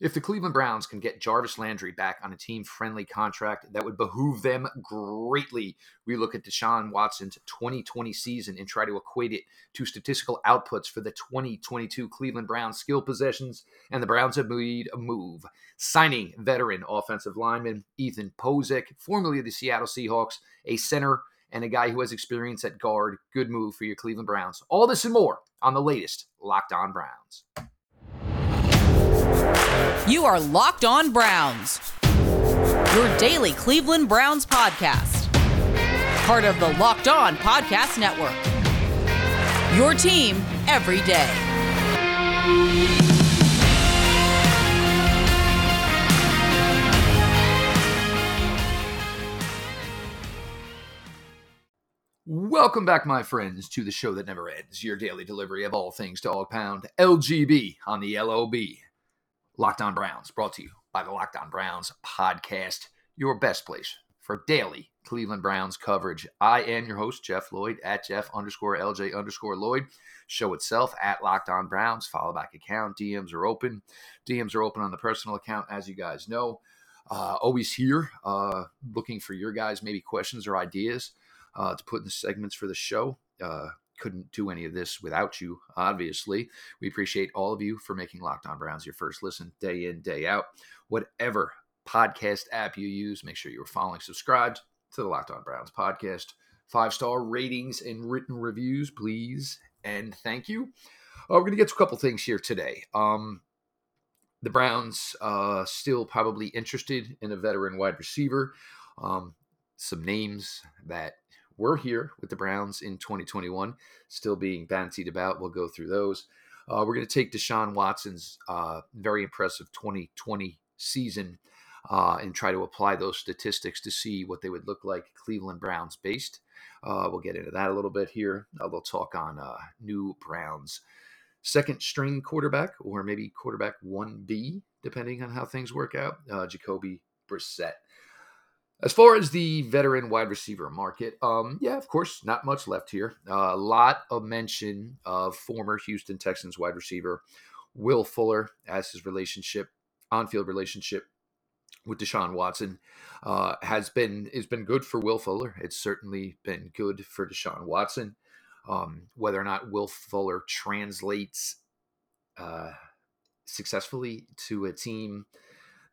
If the Cleveland Browns can get Jarvis Landry back on a team friendly contract, that would behoove them greatly. We look at Deshaun Watson's 2020 season and try to equate it to statistical outputs for the 2022 Cleveland Browns skill possessions, and the Browns have made a move, signing veteran offensive lineman Ethan Pocic, formerly of the Seattle Seahawks, a center, and a guy who has experience at guard. Good move for your Cleveland Browns. All this and more on the latest Locked On Browns. You are Locked On Browns, your daily Cleveland Browns podcast. Part of the Locked On Podcast Network. Your team every day. Welcome back, my friends, to the show that never ends, your daily delivery of all things Dog Pound, LGB on the LOB. Locked On Browns, brought to you by the Locked On Browns podcast, your best place for daily Cleveland Browns coverage. I am your host, Jeff Lloyd, at Jeff underscore LJ underscore Lloyd. Show itself at Locked On Browns. Follow back account. DMs are open. DMs are open on the personal account, as you guys know. Uh, always here, uh, looking for your guys' maybe questions or ideas uh, to put in the segments for the show. Couldn't do any of this without you, obviously. We appreciate all of you for making Locked On Browns your first listen day in, day out. Whatever podcast app you use, make sure you're following, subscribed to the Locked On Browns podcast. Five star ratings and written reviews, please. And thank you. Uh, we're going to get to a couple things here today. Um, the Browns uh, still probably interested in a veteran wide receiver. Um, some names that were here with the Browns in 2021, still being bantied about. We'll go through those. Uh, we're going to take Deshaun Watson's uh, very impressive 2020 season uh, and try to apply those statistics to see what they would look like Cleveland Browns based. Uh, we'll get into that a little bit here. A little talk on uh, new Browns second string quarterback or maybe quarterback 1B, depending on how things work out. Uh, Jacoby Brissett. As far as the veteran wide receiver market, um, yeah, of course, not much left here. Uh, a lot of mention of former Houston Texans wide receiver Will Fuller as his relationship, on-field relationship with Deshaun Watson uh, has been has been good for Will Fuller. It's certainly been good for Deshaun Watson. Um, whether or not Will Fuller translates uh, successfully to a team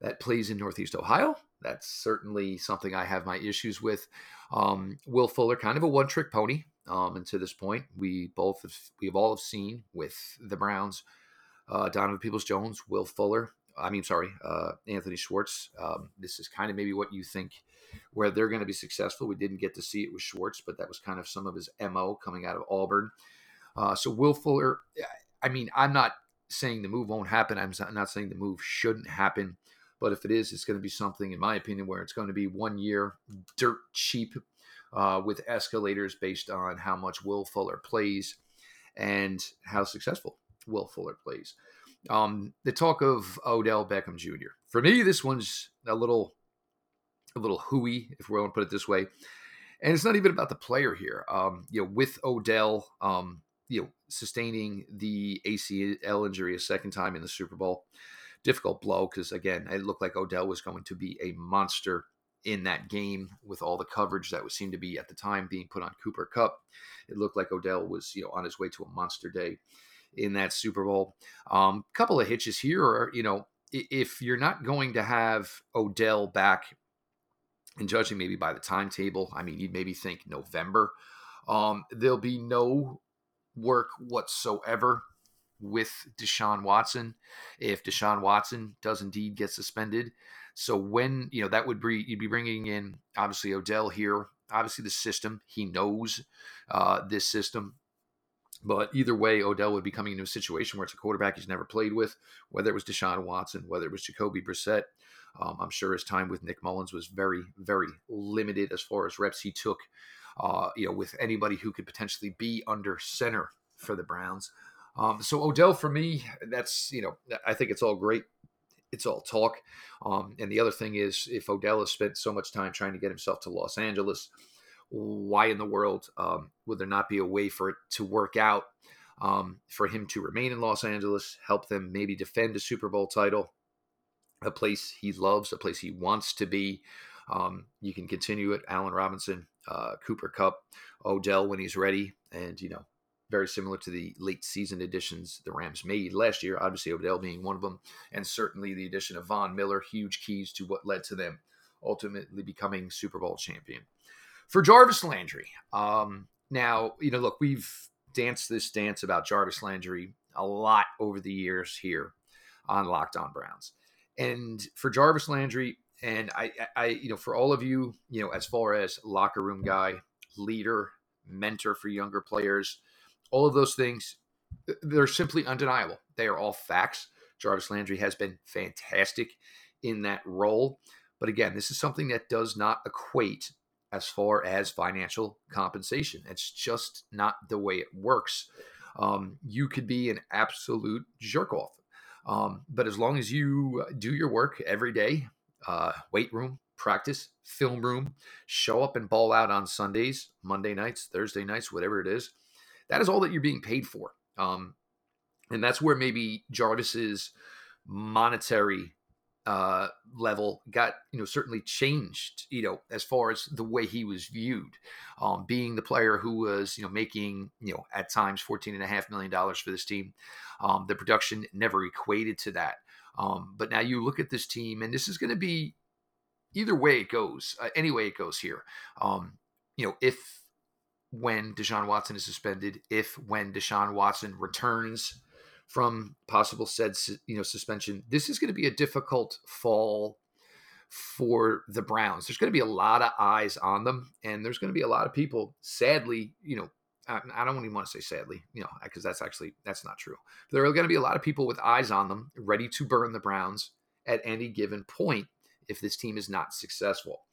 that plays in Northeast Ohio, that's certainly something I have my issues with. Um, Will Fuller, kind of a one-trick pony, um, and to this point, we both have, we have all have seen with the Browns, uh, Donovan Peoples-Jones, Will Fuller, I mean, sorry, uh, Anthony Schwartz. Um, this is kind of maybe what you think where they're going to be successful. We didn't get to see it with Schwartz, but that was kind of some of his MO coming out of Auburn. Uh, so Will Fuller, I mean, I'm not saying the move won't happen. I'm not saying the move shouldn't happen. But if it is, it's going to be something, in my opinion, where it's going to be one year dirt cheap uh, with escalators based on how much Will Fuller plays and how successful Will Fuller plays. Um, the talk of Odell Beckham Jr. For me, this one's a little, a little hooey, if we're going to put it this way. And it's not even about the player here. Um, you know, with Odell, um, you know, sustaining the ACL injury a second time in the Super Bowl, difficult blow because again, it looked like Odell was going to be a monster in that game with all the coverage that was seemed to be at the time being put on Cooper Kupp. It looked like Odell was, you know, on his way to a monster day in that Super Bowl. A um, couple of hitches here, or you know, if you're not going to have Odell back, and judging maybe by the timetable, I mean, you'd maybe think November. Um, there'll be no work whatsoever with Deshaun Watson if Deshaun Watson does indeed get suspended. So when you know that would be you'd be bringing in obviously Odell here, obviously the system he knows uh, this system. But either way, Odell would be coming into a situation where it's a quarterback he's never played with, whether it was Deshaun Watson, whether it was Jacoby Brissett. Um, I'm sure his time with Nick Mullens was very, very limited as far as reps he took. Uh, you know, with anybody who could potentially be under center for the Browns. Um, so Odell, for me, that's you know, I think it's all great. It's all talk. Um, and the other thing is, if Odell has spent so much time trying to get himself to Los Angeles, why in the world um, would there not be a way for it to work out um, for him to remain in Los Angeles, help them maybe defend a Super Bowl title, a place he loves, a place he wants to be. Um, you can continue it. Allen Robinson, uh, Cooper Kupp, Odell when he's ready, and you know, very similar to the late season additions the Rams made last year. Obviously, Odell being one of them, and certainly the addition of Von Miller, huge keys to what led to them ultimately becoming Super Bowl champion. For Jarvis Landry, um, now you know, look, we've danced this dance about Jarvis Landry a lot over the years here on Locked On Browns. And for Jarvis Landry, and I, I, you know, for all of you, you know, as far as locker room guy, leader, mentor for younger players, all of those things, they're simply undeniable. They are all facts. Jarvis Landry has been fantastic in that role. But again, this is something that does not equate as far as financial compensation. It's just not the way it works. Um, you could be an absolute jerk off um, but as long as you do your work every day, uh, weight room, practice, film room, show up and ball out on Sundays, Monday nights, Thursday nights, whatever it is, that is all that you're being paid for. Um, and that's where maybe Jarvis's monetary uh, level got you know certainly changed you know as far as the way he was viewed um, being the player who was you know making you know at times 14 and a half million dollars for this team um, the production never equated to that um, but now you look at this team and this is going to be either way it goes uh, any way it goes here um, you know if when Deshaun Watson is suspended if when Deshaun Watson returns from possible said you know suspension. This is going to be a difficult fall for the Browns. There's going to be a lot of eyes on them, and there's going to be a lot of people, sadly, you know, I don't even want to say sadly, you know, because that's actually that's not true. There are going to be a lot of people with eyes on them, ready to burn the Browns at any given point if this team is not successful.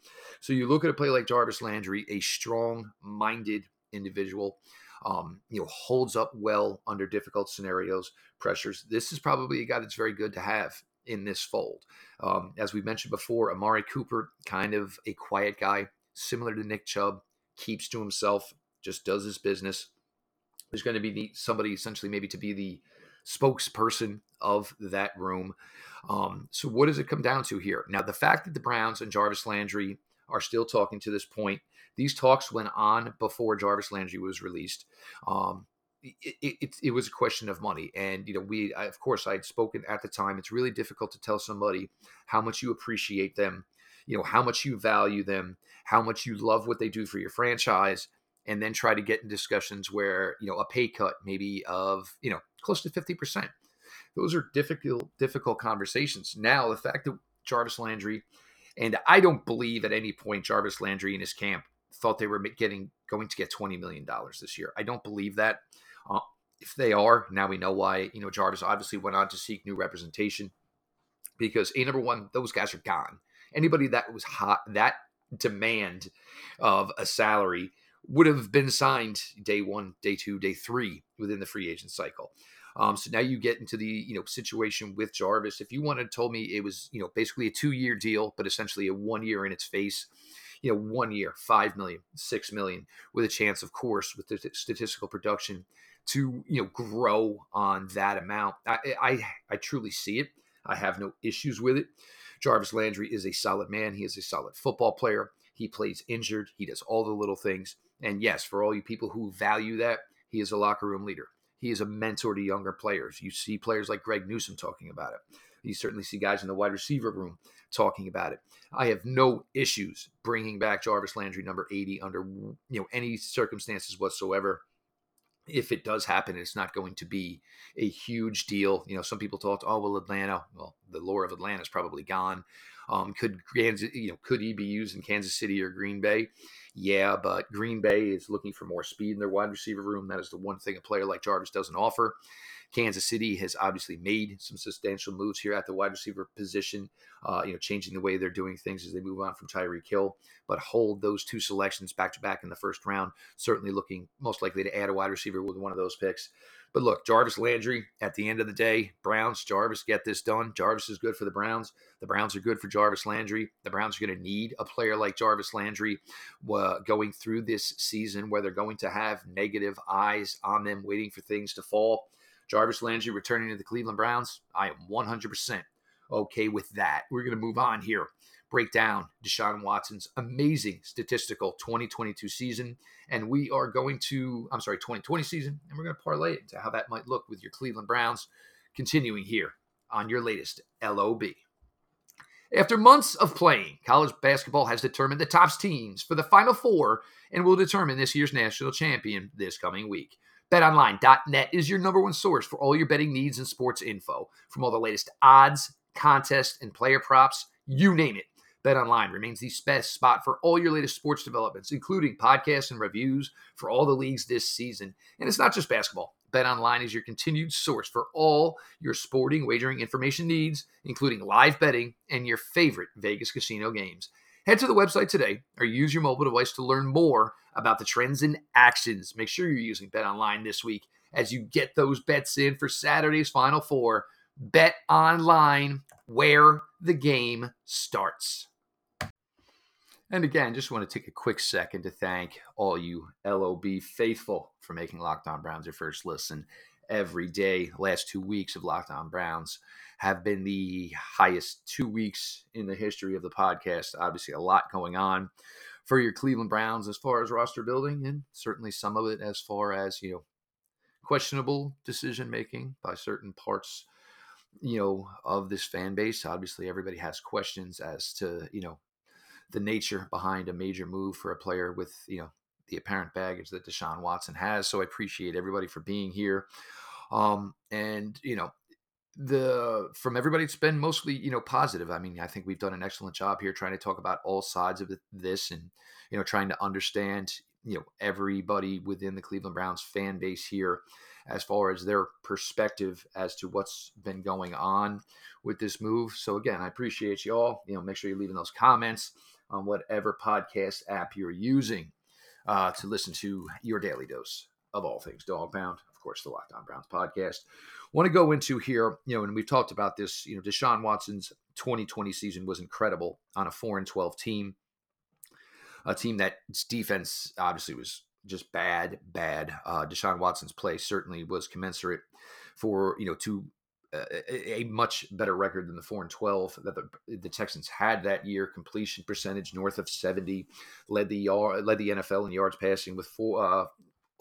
So you look at a play like Jarvis Landry, a strong-minded individual um, you know, holds up well under difficult scenarios, pressures. This is probably a guy that's very good to have in this fold. Um, as we mentioned before, Amari Cooper, kind of a quiet guy, similar to Nick Chubb, keeps to himself, just does his business. There's going to be somebody essentially maybe to be the spokesperson of that room. Um, so, what does it come down to here? Now, the fact that the Browns and Jarvis Landry are still talking to this point these talks went on before Jarvis Landry was released. Um, it, it, it, was a question of money. And, you know, we, I, of course, I had spoken at the time. It's really difficult to tell somebody how much you appreciate them, you know, how much you value them, how much you love what they do for your franchise, and then try to get in discussions where, you know, a pay cut maybe of, you know, close to 50%. Those are difficult, difficult conversations. Now, the fact that Jarvis Landry, and I don't believe at any point Jarvis Landry and his camp thought they were getting going to get twenty million dollars this year. I don't believe that. Uh, if they are, now we know why. You know, Jarvis obviously went on to seek new representation because a number one, those guys are gone. Anybody that was hot that demand of a salary would have been signed day one, day two, day three within the free agent cycle. Um, so now you get into the you know situation with Jarvis. If you wanted told me it was you know basically a two year deal, but essentially a one year in its face, you know, one year, five million, six million, with a chance, of course, with the statistical production to you know grow on that amount. I, I I truly see it. I have no issues with it. Jarvis Landry is a solid man. He is a solid football player. He plays injured. He does all the little things. And yes, for all you people who value that, he is a locker room leader. He is a mentor to younger players. You see players like Greg Newsome talking about it. You certainly see guys in the wide receiver room talking about it. I have no issues bringing back Jarvis Landry number 80 under you know any circumstances whatsoever. If it does happen, it's not going to be a huge deal. You know, some people thought, oh well, Atlanta. Well, the lore of Atlanta is probably gone. Um, could Kansas, you know, could he be used in Kansas City or Green Bay? Yeah, but Green Bay is looking for more speed in their wide receiver room. That is the one thing a player like Jarvis doesn't offer. Kansas City has obviously made some substantial moves here at the wide receiver position, uh, you know, changing the way they're doing things as they move on from Tyreek Hill. But hold those two selections back to back in the first round, certainly looking most likely to add a wide receiver with one of those picks. But look, Jarvis Landry, at the end of the day, Browns, Jarvis get this done. Jarvis is good for the Browns. The Browns are good for Jarvis Landry. The Browns are going to need a player like Jarvis Landry uh, going through this season where they're going to have negative eyes on them, waiting for things to fall. Jarvis Landry returning to the Cleveland Browns, I am 100% Okay, with that, we're going to move on here. Break down Deshaun Watson's amazing statistical 2022 season. And we are going to, I'm sorry, 2020 season, and we're going to parlay it into how that might look with your Cleveland Browns continuing here on your latest LOB. After months of playing, college basketball has determined the top teams for the Final Four and will determine this year's national champion this coming week. BetOnline.net is your number one source for all your betting needs and sports info. From all the latest odds, contests, and player props, you name it. BetOnline remains the best spot for all your latest sports developments, including podcasts and reviews for all the leagues this season. And it's not just basketball. BetOnline is your continued source for all your sporting wagering information needs, including live betting and your favorite Vegas casino games. Head to the website today or use your mobile device to learn more about the trends and actions. Make sure you're using BetOnline this week as you get those bets in for Saturday's Final Four. Bet online where the game starts. And again, just want to take a quick second to thank all you LOB faithful for making Locked On Browns your first listen every day. Last two weeks of Locked On Browns have been the highest two weeks in the history of the podcast. Obviously, a lot going on for your Cleveland Browns as far as roster building, and certainly some of it as far as, you know, questionable decision making by certain parts you know of this fan base obviously everybody has questions as to you know the nature behind a major move for a player with you know the apparent baggage that Deshaun Watson has. So I appreciate everybody for being here. Um, and you know, the from everybody it's been mostly you know positive. I mean, I think we've done an excellent job here trying to talk about all sides of this and you know trying to understand you know everybody within the Cleveland Browns fan base here as far as their perspective as to what's been going on with this move. So again, I appreciate you all. You know, make sure you're leaving those comments on whatever podcast app you're using uh, to listen to your daily dose of all things dog pound. Of course, the Locked On Browns podcast. Want to go into here, you know, and we've talked about this. You know, Deshaun Watson's 2020 season was incredible on a four and 12 team, a team that's defense obviously was just bad, bad. Uh, Deshaun Watson's play certainly was commensurate for you know to a, a, much better record than the four and twelve that the, the Texans had that year. Completion percentage north of seventy, led the yard, led the NFL in yards passing with four uh,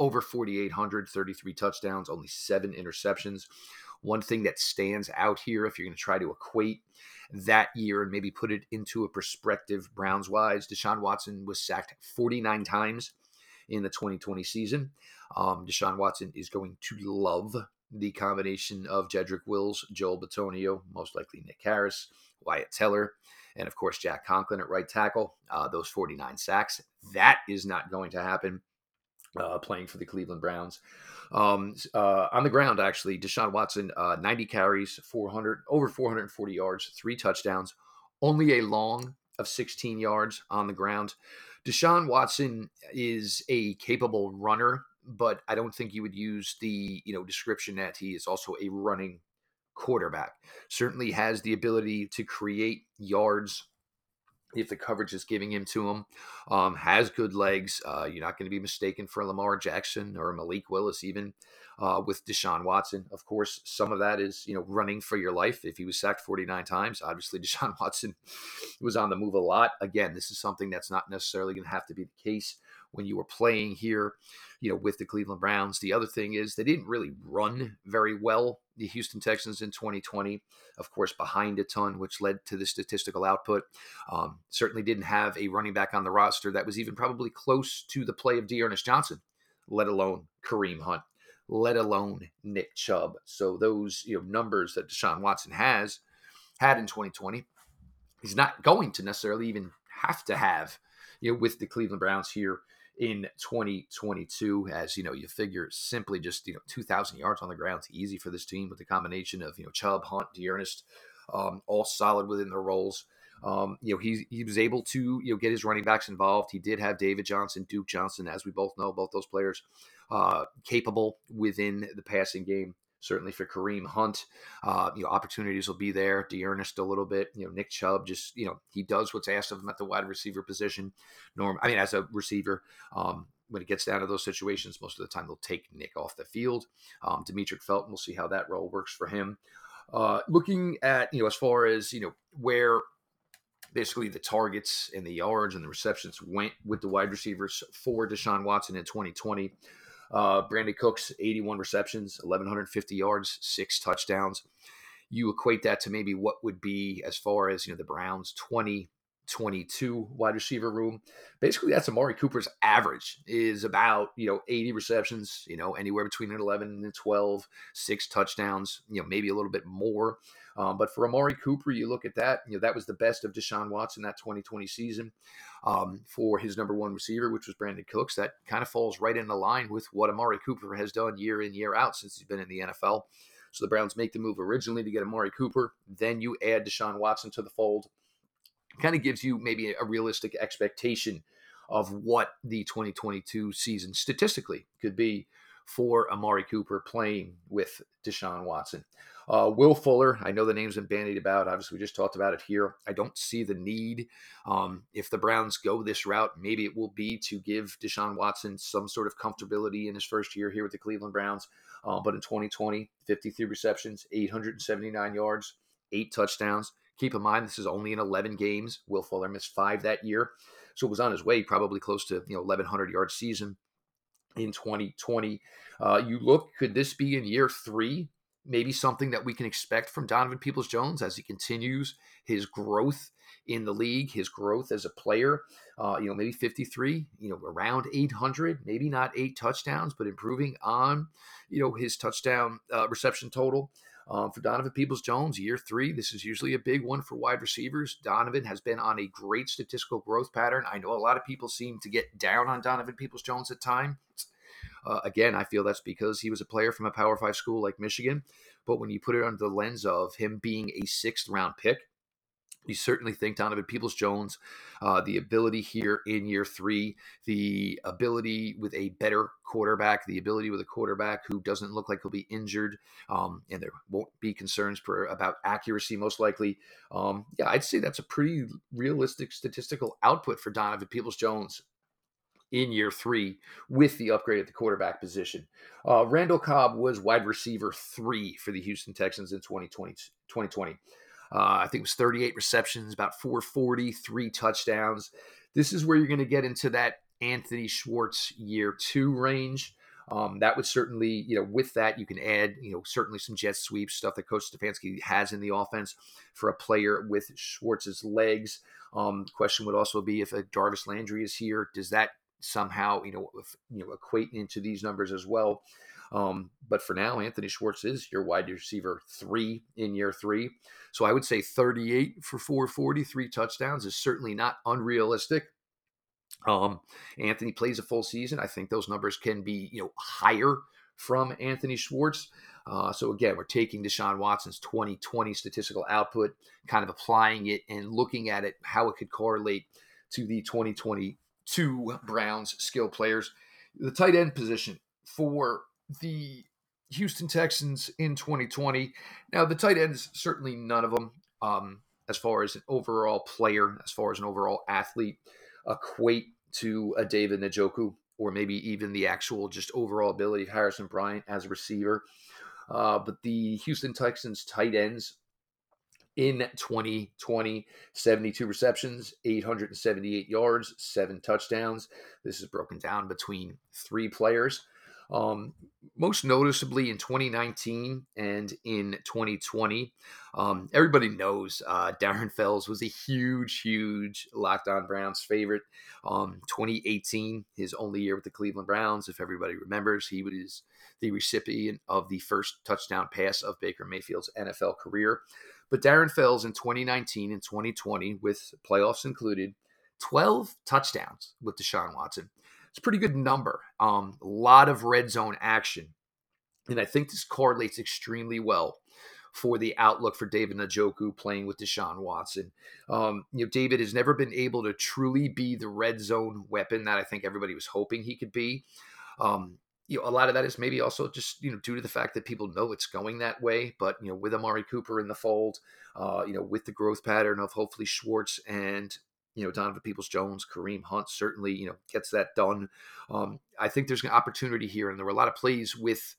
over 4,800, 33 touchdowns, only seven interceptions. One thing that stands out here, if you're going to try to equate that year and maybe put it into a perspective, Browns wise, Deshaun Watson was sacked 49 times in the 2020 season. Um, Deshaun Watson is going to love the combination of Jedrick Wills, Joel Bitonio, most likely Nick Harris, Wyatt Teller, and of course Jack Conklin at right tackle. Uh, those 49 sacks. That is not going to happen. Uh, playing for the Cleveland Browns. Um, uh, on the ground, actually, Deshaun Watson, uh, 90 carries, 400 over 440 yards, three touchdowns, only a long of 16 yards on the ground. Deshaun Watson is a capable runner but I don't think you would use the you know description that he is also a running quarterback. Certainly has the ability to create yards if the coverage is giving him to him. Um, has good legs. Uh, you're not going to be mistaken for Lamar Jackson or Malik Willis even uh, with Deshaun Watson. Of course, some of that is you know running for your life. If he was sacked 49 times, obviously Deshaun Watson was on the move a lot. Again, this is something that's not necessarily going to have to be the case when you were playing here, you know, with the Cleveland Browns. The other thing is they didn't really run very well, the Houston Texans in 2020, of course, behind a ton, which led to the statistical output. Um, certainly didn't have a running back on the roster that was even probably close to the play of D'Ernest Johnson, let alone Kareem Hunt, let alone Nick Chubb. So those, you know, numbers that Deshaun Watson has had in 2020, he's not going to necessarily even have to have, you know, with the Cleveland Browns here in 2022 as you know you figure simply just you know 2000 yards on the ground is easy for this team with the combination of you know Chubb Hunt D'Ernest um, all solid within their roles. Um, you know he he was able to you know get his running backs involved. He did have David Johnson Duke Johnson as we both know both those players uh, capable within the passing game certainly for Kareem Hunt. Uh, you know, opportunities will be there. D'Ernest a little bit. You know, Nick Chubb just you know he does what's asked of him at the wide receiver position. Norm, I mean, as a receiver. Um, when it gets down to those situations, most of the time they'll take Nick off the field. Um, Demetric Felton, we'll see how that role works for him. Uh, looking at you know as far as you know where basically the targets and the yards and the receptions went with the wide receivers for Deshaun Watson in 2020. Uh, Brandin Cooks, 81 receptions, 1,150 yards, six touchdowns. You equate that to maybe what would be as far as you know the Browns 20 22 wide receiver room. Basically, that's Amari Cooper's average is about, you know, 80 receptions, you know, anywhere between 11 and 12, six touchdowns, you know, maybe a little bit more. Um, but for Amari Cooper, you look at that, you know, that was the best of Deshaun Watson that 2020 season um, for his number one receiver, which was Brandin Cooks. That kind of falls right in the line with what Amari Cooper has done year in, year out since he's been in the NFL. So the Browns make the move originally to get Amari Cooper. Then you add Deshaun Watson to the fold kind of gives you maybe a realistic expectation of what the 2022 season statistically could be for Amari Cooper playing with Deshaun Watson. Uh, Will Fuller, I know the name's been bandied about. Obviously, we just talked about it here. I don't see the need. Um, if the Browns go this route, maybe it will be to give Deshaun Watson some sort of comfortability in his first year here with the Cleveland Browns. Uh, but in 2020, 53 receptions, 879 yards, eight touchdowns. Keep in mind, this is only in 11 games. Will Fuller missed five that year. So it was on his way probably close to, you know, 1,100 yard season in 2020. Uh, you look, could this be in year three? Maybe something that we can expect from Donovan Peoples Jones as he continues his growth in the league, his growth as a player. Uh, you know, maybe 53, you know, around 800, maybe not eight touchdowns, but improving on, you know, his touchdown uh, reception total. Um, for Donovan Peoples Jones, year three, this is usually a big one for wide receivers. Donovan has been on a great statistical growth pattern. I know a lot of people seem to get down on Donovan Peoples Jones at times. Uh, again, I feel that's because he was a player from a Power Five school like Michigan. But when you put it under the lens of him being a sixth round pick, you certainly think Donovan Peoples Jones, uh, the ability here in year three, the ability with a better quarterback, the ability with a quarterback who doesn't look like he'll be injured, um, and there won't be concerns for, about accuracy, most likely. Um, yeah, I'd say that's a pretty realistic statistical output for Donovan Peoples Jones in year three with the upgrade at the quarterback position. Uh, Randall Cobb was wide receiver three for the Houston Texans in 2020. 2020. Uh, I think it was 38 receptions, about 440, three touchdowns. This is where you're going to get into that Anthony Schwartz year two range. Um, that would certainly, you know, with that, you can add, you know, certainly some jet sweeps, stuff that Coach Stefanski has in the offense for a player with Schwartz's legs. Um, question would also be if a Jarvis Landry is here, does that somehow, you know, if, you know, equate into these numbers as well? Um, but for now, Anthony Schwartz is your wide receiver three in year three. So I would say 38 for 440, three touchdowns is certainly not unrealistic. Um, Anthony plays a full season. I think those numbers can be, you know, higher from Anthony Schwartz. Uh, so again, we're taking Deshaun Watson's 2020 statistical output, kind of applying it and looking at it, how it could correlate to the 2022 Browns skill players. The tight end position for the Houston Texans in 2020. Now, the tight ends, certainly none of them, um, as far as an overall player, as far as an overall athlete, equate to a David Njoku or maybe even the actual just overall ability of Harrison Bryant as a receiver. Uh, but the Houston Texans tight ends in 2020 72 receptions 878 yards seven touchdowns this is broken down between three players um, most noticeably in 2019 and in 2020. Um, everybody knows uh, Darren Fells was a huge, huge Locked On Browns favorite. Um, 2018, his only year with the Cleveland Browns, if everybody remembers, he was the recipient of the first touchdown pass of Baker Mayfield's NFL career. But Darren Fells in 2019 and 2020, with playoffs included, 12 touchdowns with Deshaun Watson. It's a pretty good number. Um, a lot of red zone action. And I think this correlates extremely well for the outlook for David Njoku playing with Deshaun Watson. Um, you know, David has never been able to truly be the red zone weapon that I think everybody was hoping he could be. Um, you know, a lot of that is maybe also just you know due to the fact that people know it's going that way. But you know, with Amari Cooper in the fold, uh, you know, with the growth pattern of hopefully Schwartz and you know, Donovan Peoples Jones, Kareem Hunt certainly, you know, gets that done. Um, I think there's an opportunity here, and there were a lot of plays with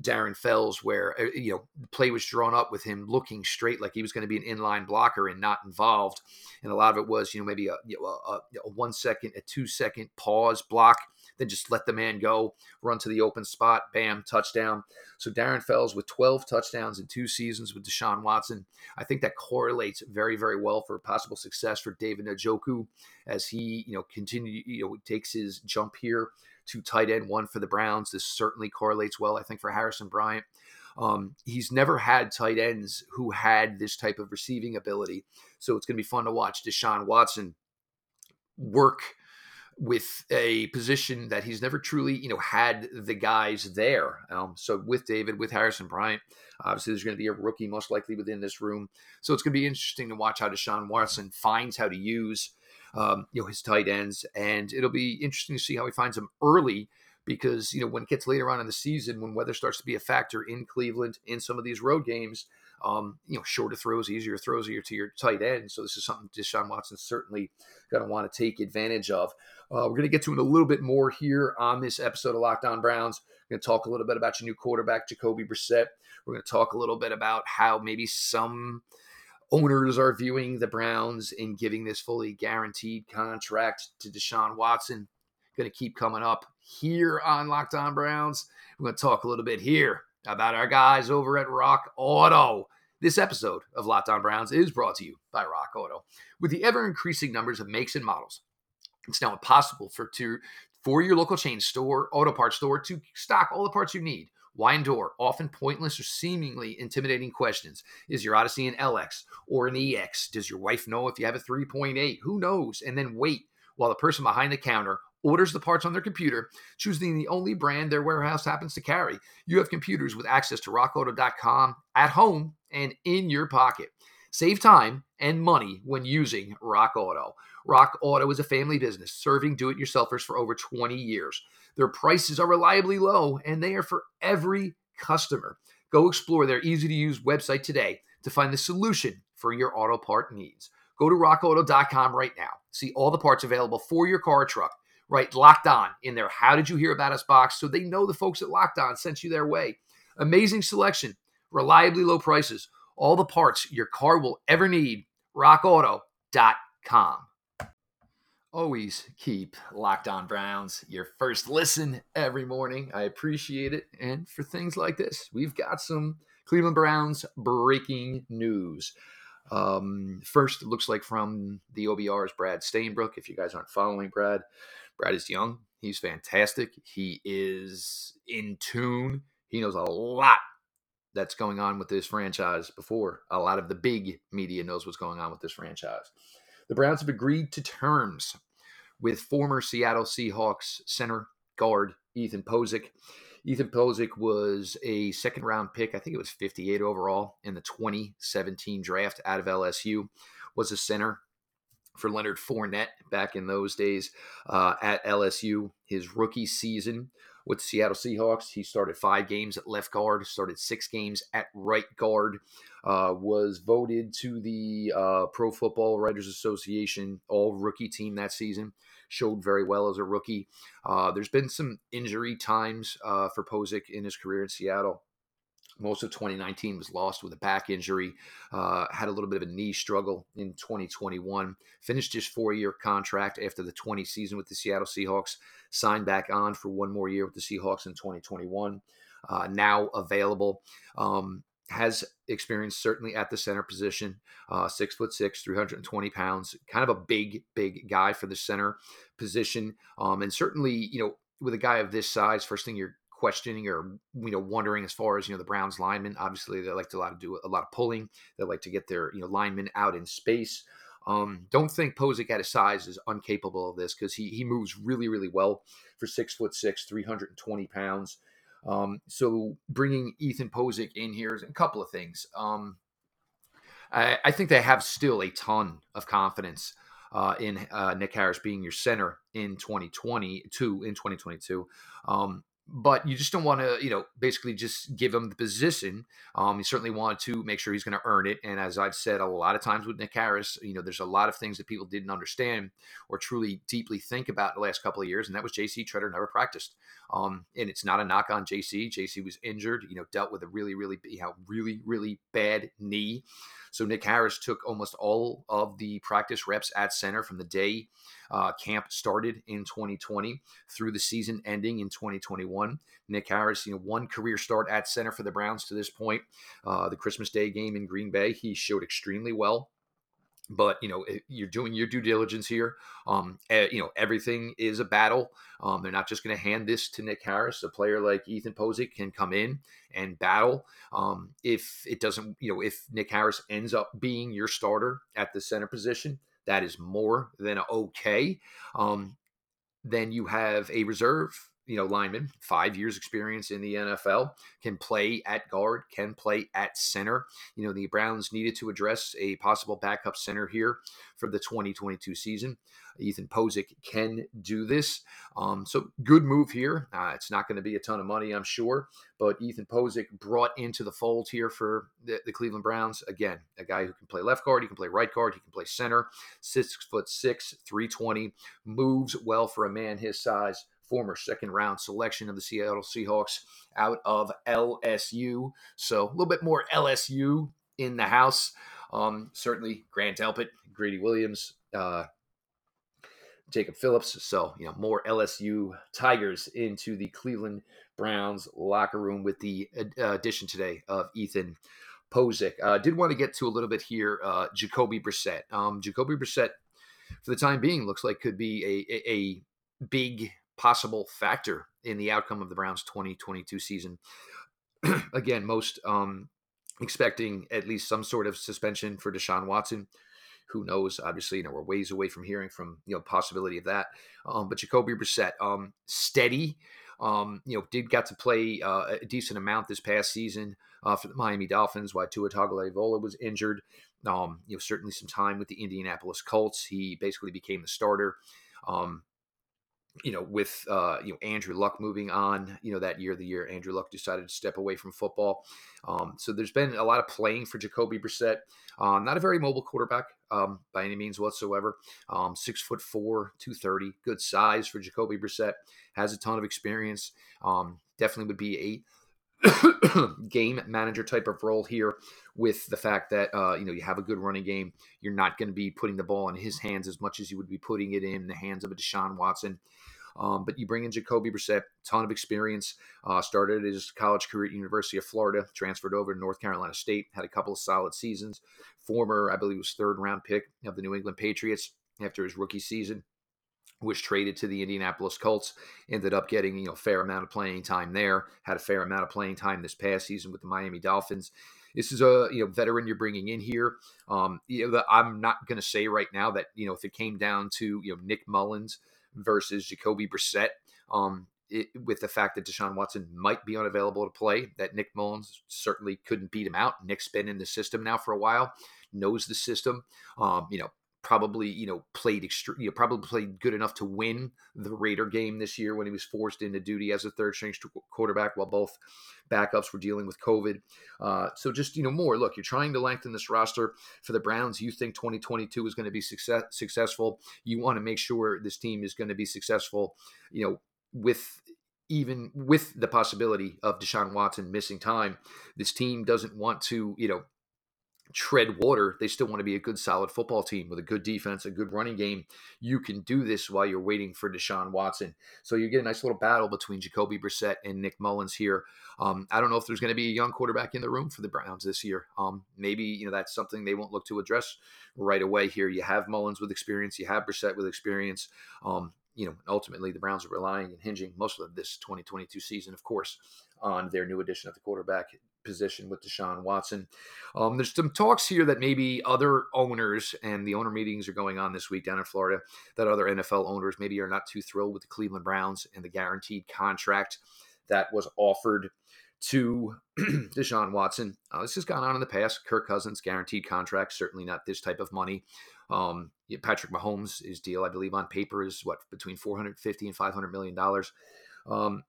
Darren Fells, where uh, you know the play was drawn up with him looking straight like he was going to be an inline blocker and not involved, and a lot of it was you know maybe a, you know, a, a one second, a two second pause block, then just let the man go, run to the open spot, bam, touchdown. So Darren Fells with 12 touchdowns in two seasons with Deshaun Watson, I think that correlates very very well for possible success for David Njoku as he you know continue you know takes his jump here to tight end one for the Browns. This certainly correlates well, I think, for Harrison Bryant. Um, he's never had tight ends who had this type of receiving ability. So it's going to be fun to watch Deshaun Watson work with a position that he's never truly, you know, had the guys there. Um, so with David, with Harrison Bryant, obviously there's going to be a rookie most likely within this room. So it's going to be interesting to watch how Deshaun Watson finds how to use um, you know, his tight ends. And it'll be interesting to see how he finds them early because, you know, when it gets later on in the season, when weather starts to be a factor in Cleveland in some of these road games, um, you know, shorter throws, easier throws your, to your tight end. So this is something Deshaun Watson's certainly going to want to take advantage of. Uh, we're going to get to it a little bit more here on this episode of Locked On Browns. We're going to talk a little bit about your new quarterback, Jacoby Brissett. We're going to talk a little bit about how maybe some – owners are viewing the Browns in giving this fully guaranteed contract to Deshaun Watson. Going to keep coming up here on Locked On Browns. We're going to talk a little bit here about our guys over at Rock Auto. This episode of Locked On Browns is brought to you by Rock Auto. With the ever increasing numbers of makes and models, it's now impossible for to for your local chain store, auto parts store, to stock all the parts you need why endure often pointless or seemingly intimidating questions? Is your Odyssey an LX or an EX? Does your wife know if you have a 3.8? Who knows? And then wait while the person behind the counter orders the parts on their computer, choosing the only brand their warehouse happens to carry. You have computers with access to rockauto.com at home and in your pocket. Save time and money when using Rock Auto. Rock Auto is a family business serving do it yourselfers for over 20 years. Their prices are reliably low and they are for every customer. Go explore their easy to use website today to find the solution for your auto part needs. Go to rockauto.com right now. See all the parts available for your car or truck. Right, locked on in there. How did you hear about us box? So they know the folks at Locked On sent you their way. Amazing selection, reliably low prices, all the parts your car will ever need. RockAuto.com. Always keep Locked On Browns your first listen every morning. I appreciate it. And for things like this, we've got some Cleveland Browns breaking news. Um, first, it looks like from the OBR's Brad Stainbrook. If you guys aren't following Brad, Brad is young. He's fantastic. He is in tune. He knows a lot that's going on with this franchise before a lot of the big media knows what's going on with this franchise. The Browns have agreed to terms with former Seattle Seahawks center guard Ethan Pocic. Ethan Pocic was a second round pick. I think it was 58 overall in the 2017 draft out of LSU. Was a center for Leonard Fournette back in those days uh, at LSU. His rookie season with the Seattle Seahawks, he started five games at left guard, started six games at right guard uh, was voted to the uh, Pro Football Writers Association All Rookie Team that season. Showed very well as a rookie. Uh, there's been some injury times uh, for Pocic in his career in Seattle. Most of 2019 was lost with a back injury. Uh, had a little bit of a knee struggle in 2021. Finished his four-year contract after the 20 season with the Seattle Seahawks. Signed back on for one more year with the Seahawks in 2021. Uh, now available. Um, has experience certainly at the center position. Uh, six foot six, 320 pounds, kind of a big, big guy for the center position. Um, and certainly, you know, with a guy of this size, first thing you're questioning or you know wondering as far as you know the Browns linemen. Obviously, they like to a lot of do a lot of pulling. They like to get their you know linemen out in space. Um, don't think Pocic at his size is incapable of this because he he moves really really well for six foot six, 320 pounds. Um, so bringing Ethan Pocic in here is a couple of things. Um, I, I, think they have still a ton of confidence uh, in uh, Nick Harris being your center in 2022, in 2022. Um, but you just don't want to, you know, basically just give him the position. Um, you certainly want to make sure he's going to earn it. And as I've said a lot of times with Nick Harris, you know, there's a lot of things that people didn't understand or truly deeply think about the last couple of years, and that was J.C. Tretter never practiced. Um, and it's not a knock on JC. JC was injured, you know, dealt with a really, really, you know, really, really bad knee. So Nick Harris took almost all of the practice reps at center from the day uh, camp started in 2020 through the season ending in 2021. Nick Harris, you know, one career start at center for the Browns to this point. Uh, the Christmas Day game in Green Bay, he showed extremely well but you know you're doing your due diligence here um you know everything is a battle um they're not just going to hand this to nick harris a player like ethan Pocic can come in and battle um if it doesn't you know if nick harris ends up being your starter at the center position that is more than okay um then you have a reserve you know, lineman, five years experience in the NFL, can play at guard, can play at center. You know, the Browns needed to address a possible backup center here for the 2022 season. Ethan Pocic can do this. Um, so good move here. Uh, it's not going to be a ton of money, I'm sure, but Ethan Pocic brought into the fold here for the, the, Cleveland Browns. Again, a guy who can play left guard, he can play right guard, he can play center. Six foot six, 320, moves well for a man his size former second round selection of the Seattle Seahawks out of LSU. So a little bit more LSU in the house. Um, certainly Grant Delpit, Greedy Williams, uh, Jacob Phillips. So, you know, more LSU Tigers into the Cleveland Browns locker room with the uh, addition today of Ethan Pocic. Uh, did want to get to a little bit here, uh, Jacoby Brissett. Um, Jacoby Brissett, for the time being, looks like could be a, a, a big possible factor in the outcome of the Browns 2022 season. Again, most um, expecting at least some sort of suspension for Deshaun Watson. Who knows? Obviously, you know we're ways away from hearing from you know possibility of that. Um, but Jacoby Brissett, um, steady. Um, you know, did got to play uh, a decent amount this past season uh, for the Miami Dolphins while Tua Tagovailoa was injured. Um, you know, certainly some time with the Indianapolis Colts. He basically became the starter. Um, you know, with uh, you know Andrew Luck moving on, you know that year, the year Andrew Luck decided to step away from football. Um, so there's been a lot of playing for Jacoby Brissett. Uh, not a very mobile quarterback um, by any means whatsoever. Um, six foot four, two thirty, good size for Jacoby Brissett. Has a ton of experience. Um, definitely would be a game manager type of role here with the fact that uh, you know you have a good running game you're not going to be putting the ball in his hands as much as you would be putting it in the hands of a Deshaun Watson um, but you bring in Jacoby Brissett, ton of experience. Uh, started his college career at University of Florida, transferred over to North Carolina State, had a couple of solid seasons. Former, I believe, was third round pick of the New England Patriots after his rookie season was traded to the Indianapolis Colts, ended up getting you know fair amount of playing time there. Had a fair amount of playing time this past season with the Miami Dolphins. This is a you know veteran you're bringing in here. Um, you know, I'm not going to say right now that you know if it came down to you know Nick Mullens versus Jacoby Brissett, um, it, with the fact that Deshaun Watson might be unavailable to play, that Nick Mullens certainly couldn't beat him out. Nick's been in the system now for a while, knows the system. Um, you know, probably you know played extreme you know, probably played good enough to win the Raider game this year when he was forced into duty as a third string quarterback while both backups were dealing with COVID. Uh, so just you know more. Look, you're trying to lengthen this roster for the Browns. You think 2022 is going to be success, successful. You want to make sure this team is going to be successful. You know with even with the possibility of Deshaun Watson missing time, this team doesn't want to, you know, tread water. They still want to be a good, solid football team with a good defense, a good running game. You can do this while you're waiting for Deshaun Watson. So you get a nice little battle between Jacoby Brissett and Nick Mullens here. Um, I don't know if there's going to be a young quarterback in the room for the Browns this year. Um, maybe you know that's something they won't look to address right away. Here, you have Mullens with experience, you have Brissett with experience. Um, you know, ultimately the Browns are relying and hinging most of this 2022 season, of course, on their new addition at the quarterback position with Deshaun Watson. Um, there's some talks here that maybe other owners, and the owner meetings are going on this week down in Florida, that other NFL owners maybe are not too thrilled with the Cleveland Browns and the guaranteed contract that was offered to Deshaun Watson. Uh, this has gone on in the past. Kirk Cousins guaranteed contract, certainly not this type of money. Um, Patrick Mahomes' deal, I believe, on paper is what between 450 and 500 million dollars. Um,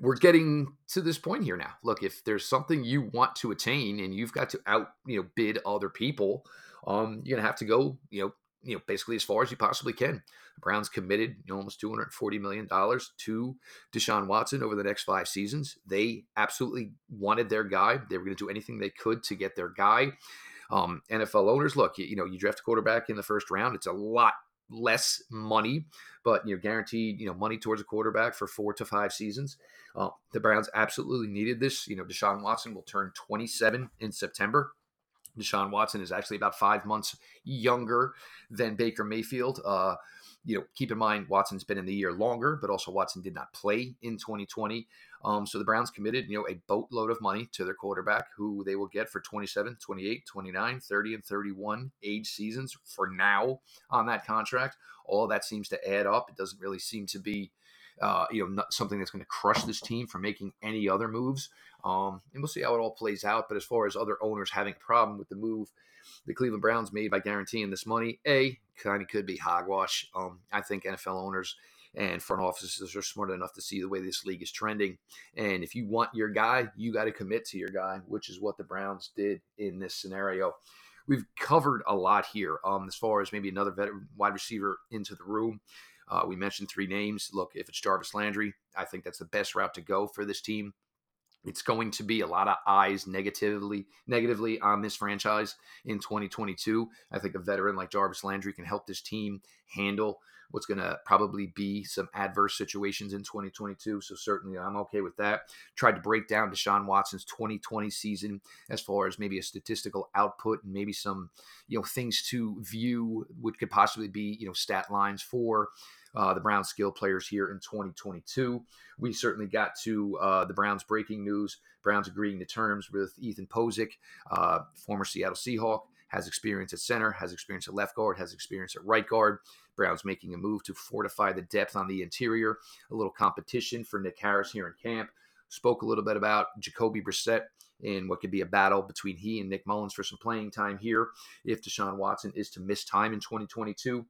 we're getting to this point here now. Look, if there's something you want to attain and you've got to out, you know, bid other people, um, you're gonna have to go, you know, you know, basically as far as you possibly can. The Browns committed you know, almost $240 million to Deshaun Watson over the next five seasons. They absolutely wanted their guy. They were to do anything they could to get their guy. Um, NFL owners, look, you, you know, you draft a quarterback in the first round, it's a lot less money, but you know, guaranteed you know money towards a quarterback for four to five seasons. Uh, the Browns absolutely needed this. You know, Deshaun Watson will turn 27 in September. Deshaun Watson is actually about five months younger than Baker Mayfield. Uh, you know, keep in mind Watson's been in the year longer, but also Watson did not play in 2020. Um, so the Browns committed, you know, a boatload of money to their quarterback who they will get for 27, 28, 29, 30, and 31 age seasons for now on that contract. All that seems to add up. It doesn't really seem to be uh, you know, something that's going to crush this team from making any other moves. Um, and we'll see how it all plays out. But as far as other owners having a problem with the move the Cleveland Browns made by guaranteeing this money, A, kind of could be hogwash. Um, I think NFL owners and front offices are smart enough to see the way this league is trending. And if you want your guy, you got to commit to your guy, which is what the Browns did in this scenario. We've covered a lot here um, as far as maybe another veteran wide receiver into the room. Uh, we mentioned three names. Look, if it's Jarvis Landry, I think that's the best route to go for this team. It's going to be a lot of eyes negatively negatively on this franchise in 2022. I think a veteran like Jarvis Landry can help this team handle what's going to probably be some adverse situations in 2022. So certainly I'm okay with that. Tried to break down Deshaun Watson's 2020 season as far as maybe a statistical output and maybe some, you know, things to view which could possibly be, you know, stat lines for uh, the Browns skill players here in 2022. We certainly got to uh, the Browns breaking news. Browns agreeing to terms with Ethan Pocic, uh, former Seattle Seahawk, has experience at center, has experience at left guard, has experience at right guard. Browns making a move to fortify the depth on the interior. A little competition for Nick Harris here in camp. Spoke a little bit about Jacoby Brissett in what could be a battle between he and Nick Mullens for some playing time here if Deshaun Watson is to miss time in 2022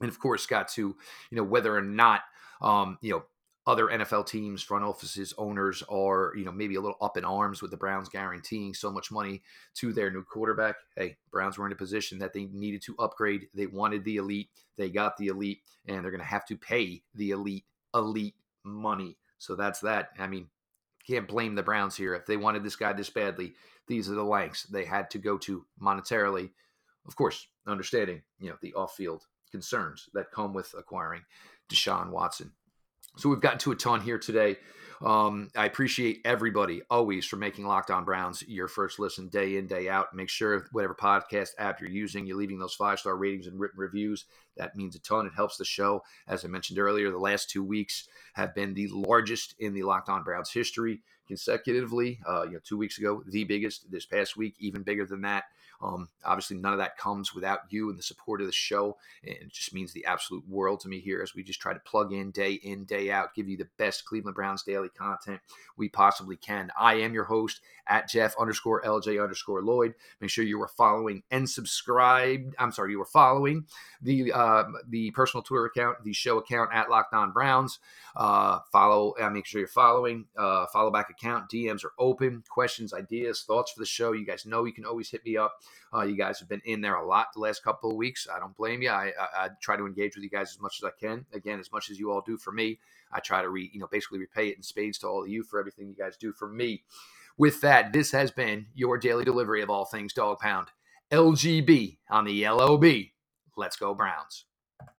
and of course got to you know whether or not um, you know other NFL teams, front offices, owners are, you know, maybe a little up in arms with the Browns guaranteeing so much money to their new quarterback. Hey, Browns were in a position that they needed to upgrade. They wanted the elite. They got the elite, and they're going to have to pay the elite, elite money. So that's that. I mean, can't blame the Browns here. If they wanted this guy this badly, these are the lengths they had to go to monetarily. Of course, understanding, you know, the off field concerns that come with acquiring Deshaun Watson. So we've gotten to a ton here today. Um, I appreciate everybody always for making Locked On Browns your first listen day in, day out. Make sure whatever podcast app you're using, you're leaving those five star ratings and written reviews. That means a ton. It helps the show. As I mentioned earlier, the last two weeks have been the largest in the Locked On Browns history consecutively. Uh, you know, two weeks ago, the biggest. This past week, even bigger than that. Um, obviously, none of that comes without you and the support of the show. And it just means the absolute world to me here as we just try to plug in day in, day out, give you the best Cleveland Browns daily content we possibly can. I am your host at Jeff underscore LJ underscore Lloyd. Make sure you are following and subscribed. I'm sorry, you are following the uh, the personal Twitter account, the show account at Locked On Browns. Uh, follow, uh, make sure you're following. Uh, follow back account. DMs are open. Questions, ideas, thoughts for the show. You guys know you can always hit me up. Uh, you guys have been in there a lot the last couple of weeks. I don't blame you. I, I, I, try to engage with you guys as much as I can. Again, as much as you all do for me, I try to re, you know, basically repay it in spades to all of you for everything you guys do for me. With that, this has been your daily delivery of all things dog pound. LGB on the LOB. Let's go Browns.